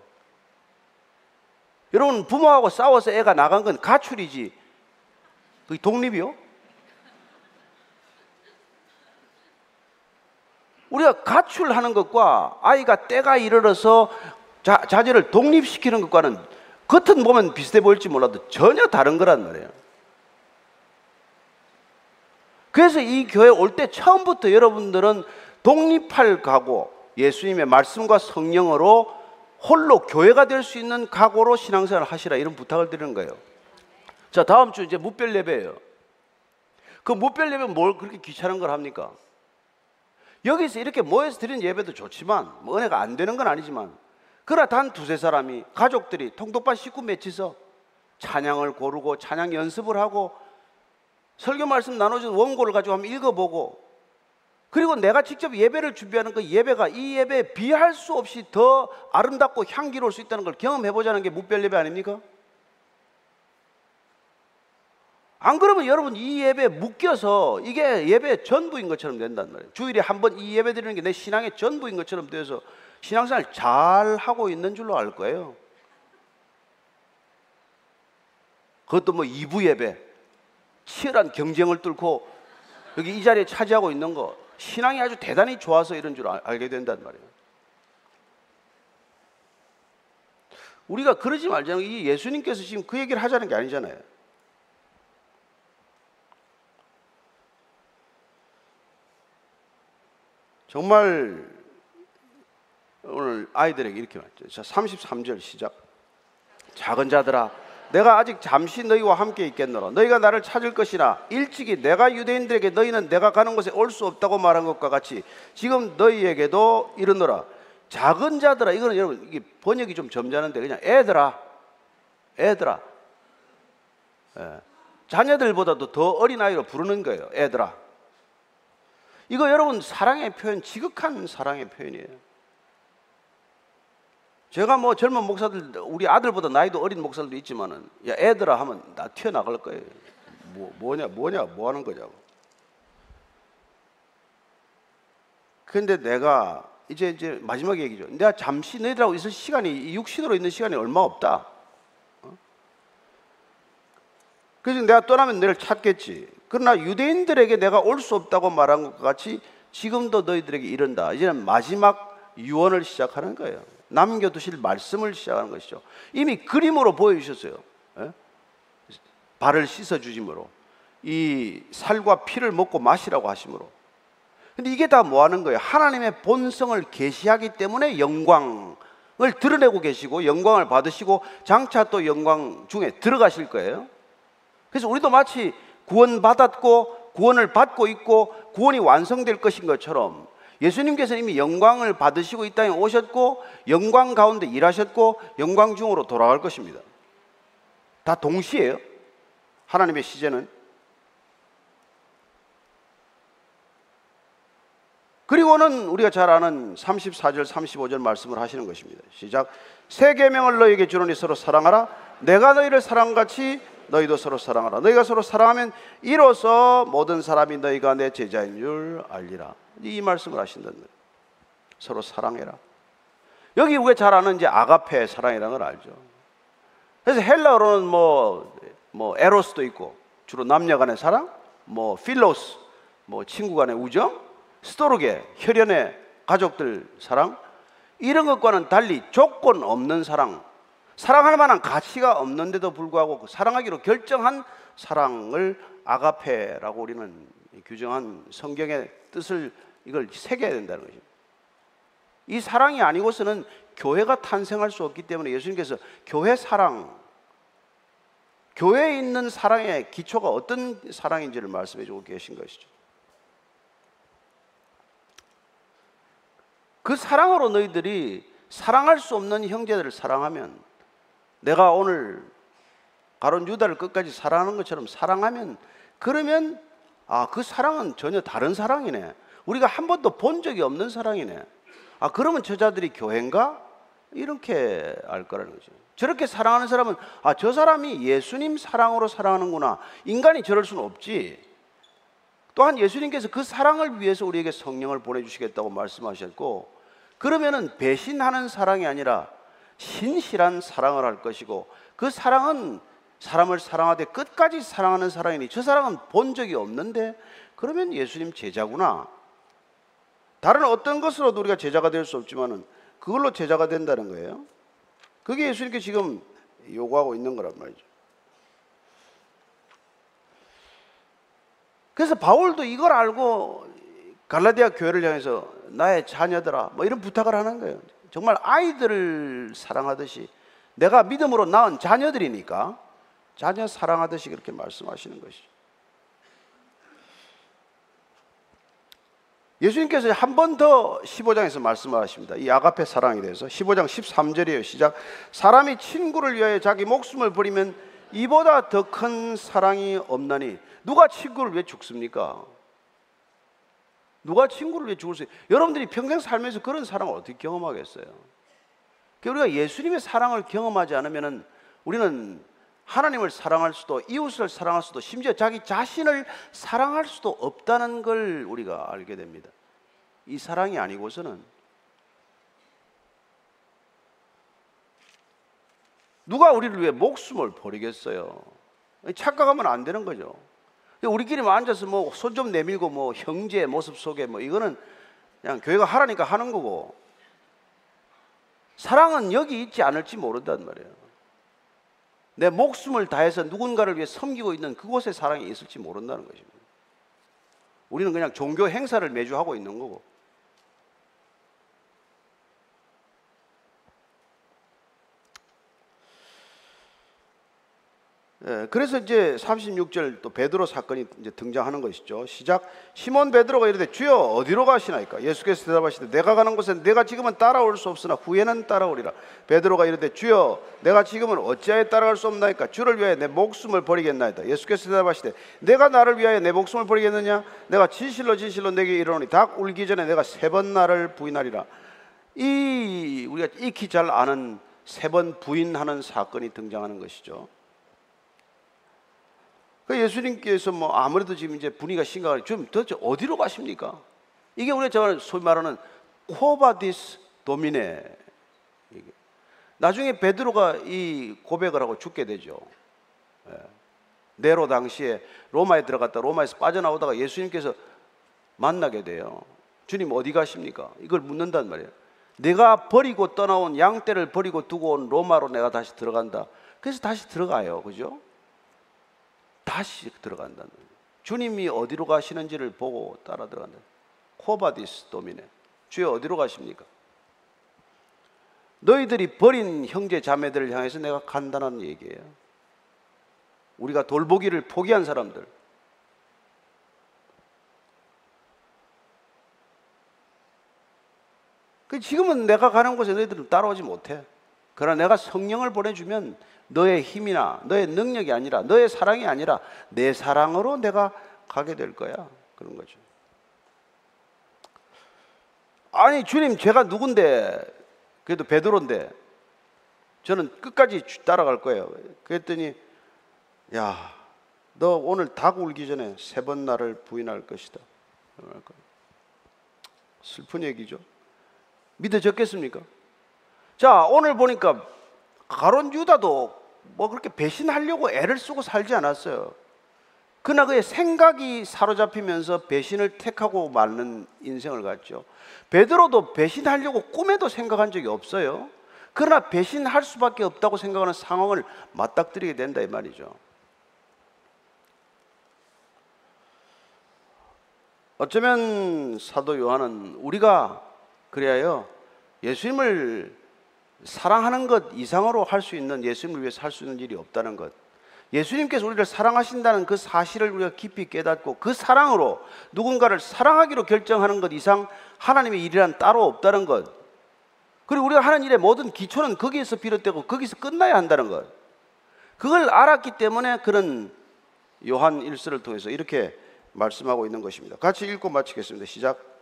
여러분, 부모하고 싸워서 애가 나간 건 가출이지. 그게 독립이요? 우리가 가출하는 것과 아이가 때가 이르러서 자, 자제를 독립시키는 것과는 겉은 보면 비슷해 보일지 몰라도 전혀 다른 거란 말이에요. 그래서 이 교회 올 때 처음부터 여러분들은 독립할 각오, 예수님의 말씀과 성령으로 홀로 교회가 될 수 있는 각오로 신앙생활을 하시라 이런 부탁을 드리는 거예요. 자, 다음 주 이제 무별 예배예요. 그 무별 예배 뭘 그렇게 귀찮은 걸 합니까? 여기서 이렇게 모여서 드리는 예배도 좋지만 뭐 은혜가 안 되는 건 아니지만 그러나 단 두세 사람이 가족들이 통독반 식구 맺혀서 찬양을 고르고 찬양 연습을 하고 설교 말씀 나눠준 원고를 가지고 한번 읽어보고 그리고 내가 직접 예배를 준비하는 그 예배가 이 예배에 비할 수 없이 더 아름답고 향기로울 수 있다는 걸 경험해 보자는 게 무별 예배 아닙니까? 안 그러면 여러분 이 예배에 묶여서 이게 예배의 전부인 것처럼 된단 말이에요. 주일에 한 번 이 예배 드리는 게 내 신앙의 전부인 것처럼 돼서 신앙생활 잘 하고 있는 줄로 알 거예요. 그것도 뭐 2부 예배. 치열한 경쟁을 뚫고 여기 이 자리에 차지하고 있는 거 신앙이 아주 대단히 좋아서 이런 줄 알게 된단 말이에요. 우리가 그러지 말자는 이 예수님께서 지금 그 얘기를 하자는 게 아니잖아요. 정말 오늘 아이들에게 이렇게 말했죠. 자, 33절 시작. 작은 자들아 내가 아직 잠시 너희와 함께 있겠노라. 너희가 나를 찾을 것이나 일찍이 내가 유대인들에게 너희는 내가 가는 곳에 올 수 없다고 말한 것과 같이 지금 너희에게도 이르노라. 작은 자들아 이거는 여러분 이게 번역이 좀 점잖은데 그냥 애들아, 애들아. 예. 자녀들보다도 더 어린 아이로 부르는 거예요. 애들아. 이거 여러분 사랑의 표현, 지극한 사랑의 표현이에요. 제가 뭐 젊은 목사들 우리 아들보다 나이도 어린 목사들도 있지만은 야 애들아 하면 나 튀어나갈 거예요. 뭐 뭐냐 뭐냐 뭐 하는 거냐고. 근데 내가 이제 이제 마지막 얘기죠. 내가 잠시 너희들하고 있을 시간이 육신으로 있는 시간이 얼마 없다. 어? 그래서 내가 떠나면 너를 찾겠지. 그러나 유대인들에게 내가 올 수 없다고 말한 것 같이 지금도 너희들에게 이른다. 이제는 마지막 유언을 시작하는 거예요. 남겨두실 말씀을 시작하는 것이죠. 이미 그림으로 보여주셨어요. 예? 발을 씻어주심으로. 이 살과 피를 먹고 마시라고 하심으로. 근데 이게 다 뭐 하는 거예요? 하나님의 본성을 계시하기 때문에 영광을 드러내고 계시고 영광을 받으시고 장차 또 영광 중에 들어가실 거예요. 그래서 우리도 마치 구원받았고 구원을 받고 있고 구원이 완성될 것인 것처럼 예수님께서 이미 영광을 받으시고 이 땅에 오셨고 영광 가운데 일하셨고 영광 중으로 돌아갈 것입니다. 다 동시에요. 하나님의 시제는 그리고는 우리가 잘 아는 34절 35절 말씀을 하시는 것입니다. 시작. 세 계명을 너희에게 주노니 서로 사랑하라. 내가 너희를 사랑같이 너희도 서로 사랑하라. 너희가 서로 사랑하면 이로써 모든 사람이 너희가 내 제자인 줄 알리라. 이 말씀을 하신다는 거예요. 서로 사랑해라. 여기 우리가 잘 아는 이제 아가페 사랑이라는 걸 알죠. 그래서 헬라어로는 뭐, 뭐, 에로스도 있고, 주로 남녀 간의 사랑, 뭐, 필로스, 뭐, 친구 간의 우정, 스토르게 혈연의 가족들 사랑 이런 것과는 달리 조건 없는 사랑 사랑할 만한 가치가 없는데도 불구하고 그 사랑하기로 결정한 사랑을 아가페라고 우리는 규정한 성경의 뜻을 이걸 새겨야 된다는 것입니다. 이 사랑이 아니고서는 교회가 탄생할 수 없기 때문에 예수님께서 교회 사랑, 교회에 있는 사랑의 기초가 어떤 사랑인지를 말씀해 주고 계신 것이죠. 그 사랑으로 너희들이 사랑할 수 없는 형제들을 사랑하면 내가 오늘 가론 유다를 끝까지 사랑하는 것처럼 사랑하면 그러면 아, 그 사랑은 전혀 다른 사랑이네. 우리가 한 번도 본 적이 없는 사랑이네. 아, 그러면 저자들이 교회인가? 이렇게 알 거라는 거죠. 저렇게 사랑하는 사람은 아, 저 사람이 예수님 사랑으로 사랑하는구나. 인간이 저럴 수는 없지. 또한 예수님께서 그 사랑을 위해서 우리에게 성령을 보내주시겠다고 말씀하셨고, 그러면은 배신하는 사랑이 아니라 신실한 사랑을 할 것이고, 그 사랑은 사람을 사랑하되 끝까지 사랑하는 사랑이니 저 사랑은 본 적이 없는데, 그러면 예수님 제자구나. 다른 어떤 것으로도 우리가 제자가 될 수 없지만은 그걸로 제자가 된다는 거예요. 그게 예수님께 지금 요구하고 있는 거란 말이죠. 그래서 바울도 이걸 알고 갈라디아 교회를 향해서 나의 자녀들아 뭐 이런 부탁을 하는 거예요. 정말 아이들을 사랑하듯이 내가 믿음으로 낳은 자녀들이니까 자녀 사랑하듯이 그렇게 말씀하시는 것이죠. 예수님께서 한 번 더 15장에서 말씀하십니다. 이 아가페 사랑에 대해서 15장 13절이에요. 시작. 사람이 친구를 위하여 자기 목숨을 버리면 이보다 더 큰 사랑이 없나니 누가 친구를 왜 죽습니까? 누가 친구를 왜 죽을 수? 여러분들이 평생 살면서 그런 사랑을 어떻게 경험하겠어요? 그러니까 우리가 예수님의 사랑을 경험하지 않으면은 우리는 하나님을 사랑할 수도 이웃을 사랑할 수도 심지어 자기 자신을 사랑할 수도 없다는 걸 우리가 알게 됩니다. 이 사랑이 아니고서는 누가 우리를 위해 목숨을 버리겠어요? 착각하면 안 되는 거죠. 우리끼리 앉아서 뭐 손 좀 내밀고 뭐 형제의 모습 속에 뭐 이거는 그냥 교회가 하라니까 하는 거고 사랑은 여기 있지 않을지 모른단 말이에요. 내 목숨을 다해서 누군가를 위해 섬기고 있는 그곳에 사랑이 있을지 모른다는 것입니다. 우리는 그냥 종교 행사를 매주 하고 있는 거고 그래서 이제 36절 또 베드로 사건이 이제 등장하는 것이죠. 시작 시몬 베드로가 이르되 주여 어디로 가시나이까? 예수께서 대답하시되 내가 가는 곳에 내가 지금은 따라올 수 없으나 후에는 따라오리라. 베드로가 이르되 주여 내가 지금은 어찌하여 따라갈 수 없나이까? 주를 위하여 내 목숨을 버리겠나이다. 예수께서 대답하시되 내가 나를 위하여 내 목숨을 버리겠느냐? 내가 진실로 진실로 내게 이르노니 닭 울기 전에 내가 세 번 나를 부인하리라. 이 우리가 익히 잘 아는 세 번 부인하는 사건이 등장하는 것이죠. 그 예수님께서 뭐 아무래도 지금 이제 분위기가 심각하니 좀 도대체 어디로 가십니까? 이게 우리가 저 소위 말하는 Quo vadis Domine. 나중에 베드로가 이 고백을 하고 죽게 되죠. 예. 네로 당시에 로마에 들어갔다 로마에서 빠져나오다가 예수님께서 만나게 돼요. 주님 어디 가십니까? 이걸 묻는단 말이에요. 내가 버리고 떠나온 양떼를 버리고 두고 온 로마로 내가 다시 들어간다. 그래서 다시 들어가요. 그죠? 다시 들어간다는 거예요. 주님이 어디로 가시는지를 보고 따라 들어간다. Quo vadis Domine. 주여 어디로 가십니까? 너희들이 버린 형제 자매들을 향해서 내가 간다는 얘기예요. 우리가 돌보기를 포기한 사람들. 그 지금은 내가 가는 곳에 너희들은 따라오지 못해. 그러나 내가 성령을 보내주면 너의 힘이나 너의 능력이 아니라 너의 사랑이 아니라 내 사랑으로 내가 가게 될 거야. 그런 거죠. 아니 주님 제가 누군데 그래도 베드로인데 저는 끝까지 따라갈 거예요. 그랬더니 야, 너 오늘 닭 울기 전에 세 번 나를 부인할 것이다. 슬픈 얘기죠. 믿어졌겠습니까? 자, 오늘 보니까 가론 유다도 뭐 그렇게 배신하려고 애를 쓰고 살지 않았어요. 그러나 그의 생각이 사로잡히면서 배신을 택하고 말는 인생을 갔죠. 베드로도 배신하려고 꿈에도 생각한 적이 없어요. 그러나 배신할 수밖에 없다고 생각하는 상황을 맞닥뜨리게 된다 이 말이죠. 어쩌면 사도 요한은 우리가 그래야요 예수님을 사랑하는 것 이상으로 할 수 있는 예수님을 위해서 할 수 있는 일이 없다는 것. 예수님께서 우리를 사랑하신다는 그 사실을 우리가 깊이 깨닫고 그 사랑으로 누군가를 사랑하기로 결정하는 것 이상 하나님의 일이란 따로 없다는 것. 그리고 우리가 하는 일의 모든 기초는 거기에서 비롯되고 거기서 끝나야 한다는 것. 그걸 알았기 때문에 그런 요한 일서를 통해서 이렇게 말씀하고 있는 것입니다. 같이 읽고 마치겠습니다. 시작.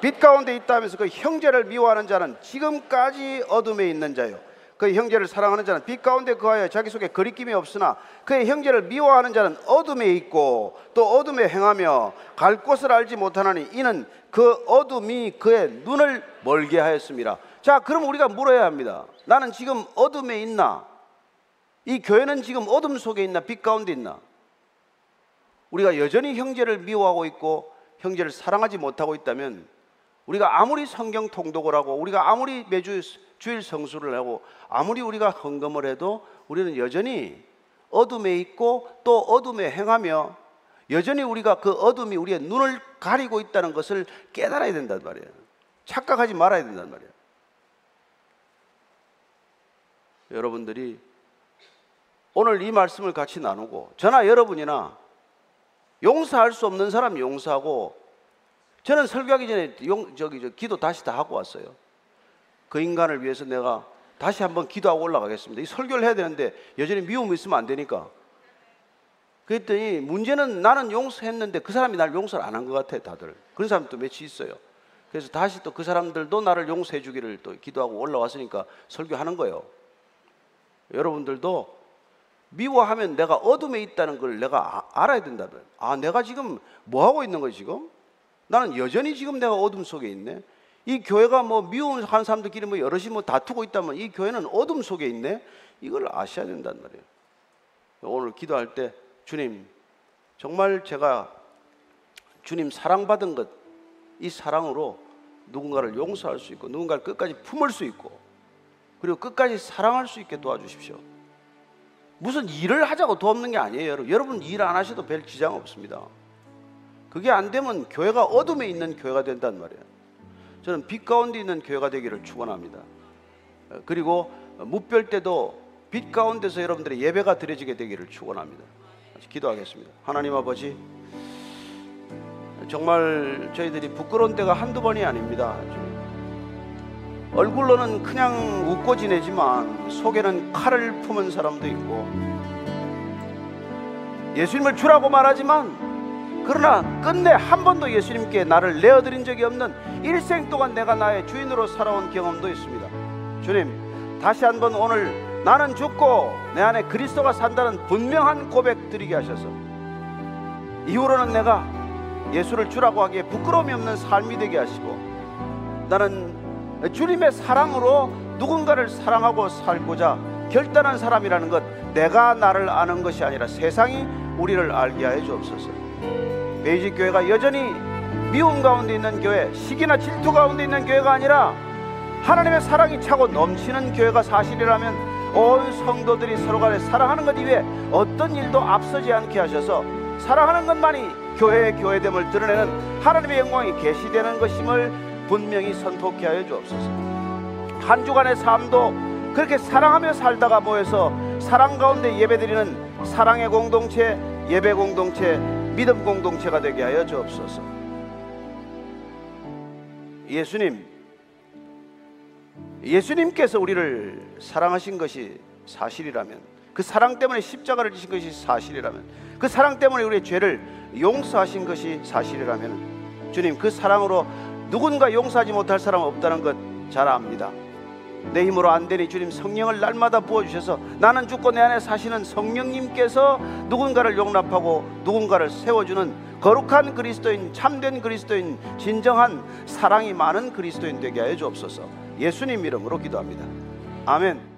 빛 가운데 있다면서 그 형제를 미워하는 자는 지금까지 어둠에 있는 자요. 그 형제를 사랑하는 자는 빛 가운데 거하여 자기 속에 거리낌이 없으나 그의 형제를 미워하는 자는 어둠에 있고 또 어둠에 행하며 갈 곳을 알지 못하나니 이는 그 어둠이 그의 눈을 멀게 하였습니다. 자, 그럼 우리가 물어야 합니다. 나는 지금 어둠에 있나? 이 교회는 지금 어둠 속에 있나? 빛 가운데 있나? 우리가 여전히 형제를 미워하고 있고 형제를 사랑하지 못하고 있다면 우리가 아무리 성경 통독을 하고 우리가 아무리 매주 주일 성수를 하고 아무리 우리가 헌금을 해도 우리는 여전히 어둠에 있고 또 어둠에 행하며 여전히 우리가 그 어둠이 우리의 눈을 가리고 있다는 것을 깨달아야 된단 말이에요. 착각하지 말아야 된단 말이에요. 여러분들이 오늘 이 말씀을 같이 나누고 저나 여러분이나 용서할 수 없는 사람 용서하고 저는 설교하기 전에 용, 저기 저 기도 다시 다 하고 왔어요. 그 인간을 위해서 내가 다시 한번 기도하고 올라가겠습니다. 이 설교를 해야 되는데 여전히 미움이 있으면 안 되니까. 그랬더니 문제는 나는 용서했는데 그 사람이 날 용서를 안 한 것 같아 다들. 그런 사람도 몇이 있어요. 그래서 다시 또 그 사람들도 나를 용서해 주기를 또 기도하고 올라왔으니까 설교하는 거예요. 여러분들도 미워하면 내가 어둠에 있다는 걸 내가 아, 알아야 된다면. 아, 내가 지금 뭐 하고 있는 거지 지금? 나는 여전히 지금 내가 어둠 속에 있네. 이 교회가 뭐 미움하는 사람들끼리 뭐 여럿이 뭐 다투고 있다면 이 교회는 어둠 속에 있네. 이걸 아셔야 된단 말이에요. 오늘 기도할 때 주님 정말 제가 주님 사랑받은 것 이 사랑으로 누군가를 용서할 수 있고 누군가를 끝까지 품을 수 있고 그리고 끝까지 사랑할 수 있게 도와주십시오. 무슨 일을 하자고 도움는 게 아니에요. 여러분 일 안 하셔도 별 지장 없습니다. 그게 안 되면 교회가 어둠에 있는 교회가 된단 말이에요. 저는 빛 가운데 있는 교회가 되기를 축원합니다. 그리고 무별 때도 빛 가운데서 여러분들의 예배가 드려지게 되기를 축원합니다. 기도하겠습니다. 하나님 아버지 정말 저희들이 부끄러운 때가 한두 번이 아닙니다. 얼굴로는 그냥 웃고 지내지만 속에는 칼을 품은 사람도 있고 예수님을 주라고 말하지만 그러나 끝내 한 번도 예수님께 나를 내어드린 적이 없는 일생 동안 내가 나의 주인으로 살아온 경험도 있습니다. 주님, 다시 한번 오늘 나는 죽고 내 안에 그리스도가 산다는 분명한 고백 드리게 하셔서 이후로는 내가 예수를 주라고 하기에 부끄러움이 없는 삶이 되게 하시고 나는 주님의 사랑으로 누군가를 사랑하고 살고자 결단한 사람이라는 것 내가 나를 아는 것이 아니라 세상이 우리를 알게 하여 주옵소서. 베이직 교회가 여전히 미움 가운데 있는 교회, 시기나 질투 가운데 있는 교회가 아니라 하나님의 사랑이 차고 넘치는 교회가 사실이라면 온 성도들이 서로 간에 사랑하는 것 이외에 어떤 일도 앞서지 않게 하셔서 사랑하는 것만이 교회의 교회됨을 드러내는 하나님의 영광이 계시되는 것임을 분명히 선포케 하여 주옵소서. 한 주간의 삶도 그렇게 사랑하며 살다가 모여서 사랑 가운데 예배드리는 사랑의 공동체, 예배 공동체, 믿음 공동체가 되게 하여 주옵소서. 예수님, 예수님께서 우리를 사랑하신 것이 사실이라면, 그 사랑 때문에 십자가를 지신 것이 사실이라면, 그 사랑 때문에 우리의 죄를 용서하신 것이 사실이라면, 주님 그 사랑으로 누군가 용서하지 못할 사람 없다는 것 잘 압니다. 내 힘으로 안 되니 주님 성령을 날마다 부어주셔서 나는 죽고 내 안에 사시는 성령님께서 누군가를 용납하고 누군가를 세워주는 거룩한 그리스도인 참된 그리스도인 진정한 사랑이 많은 그리스도인 되게 하여 주옵소서. 예수님 이름으로 기도합니다. 아멘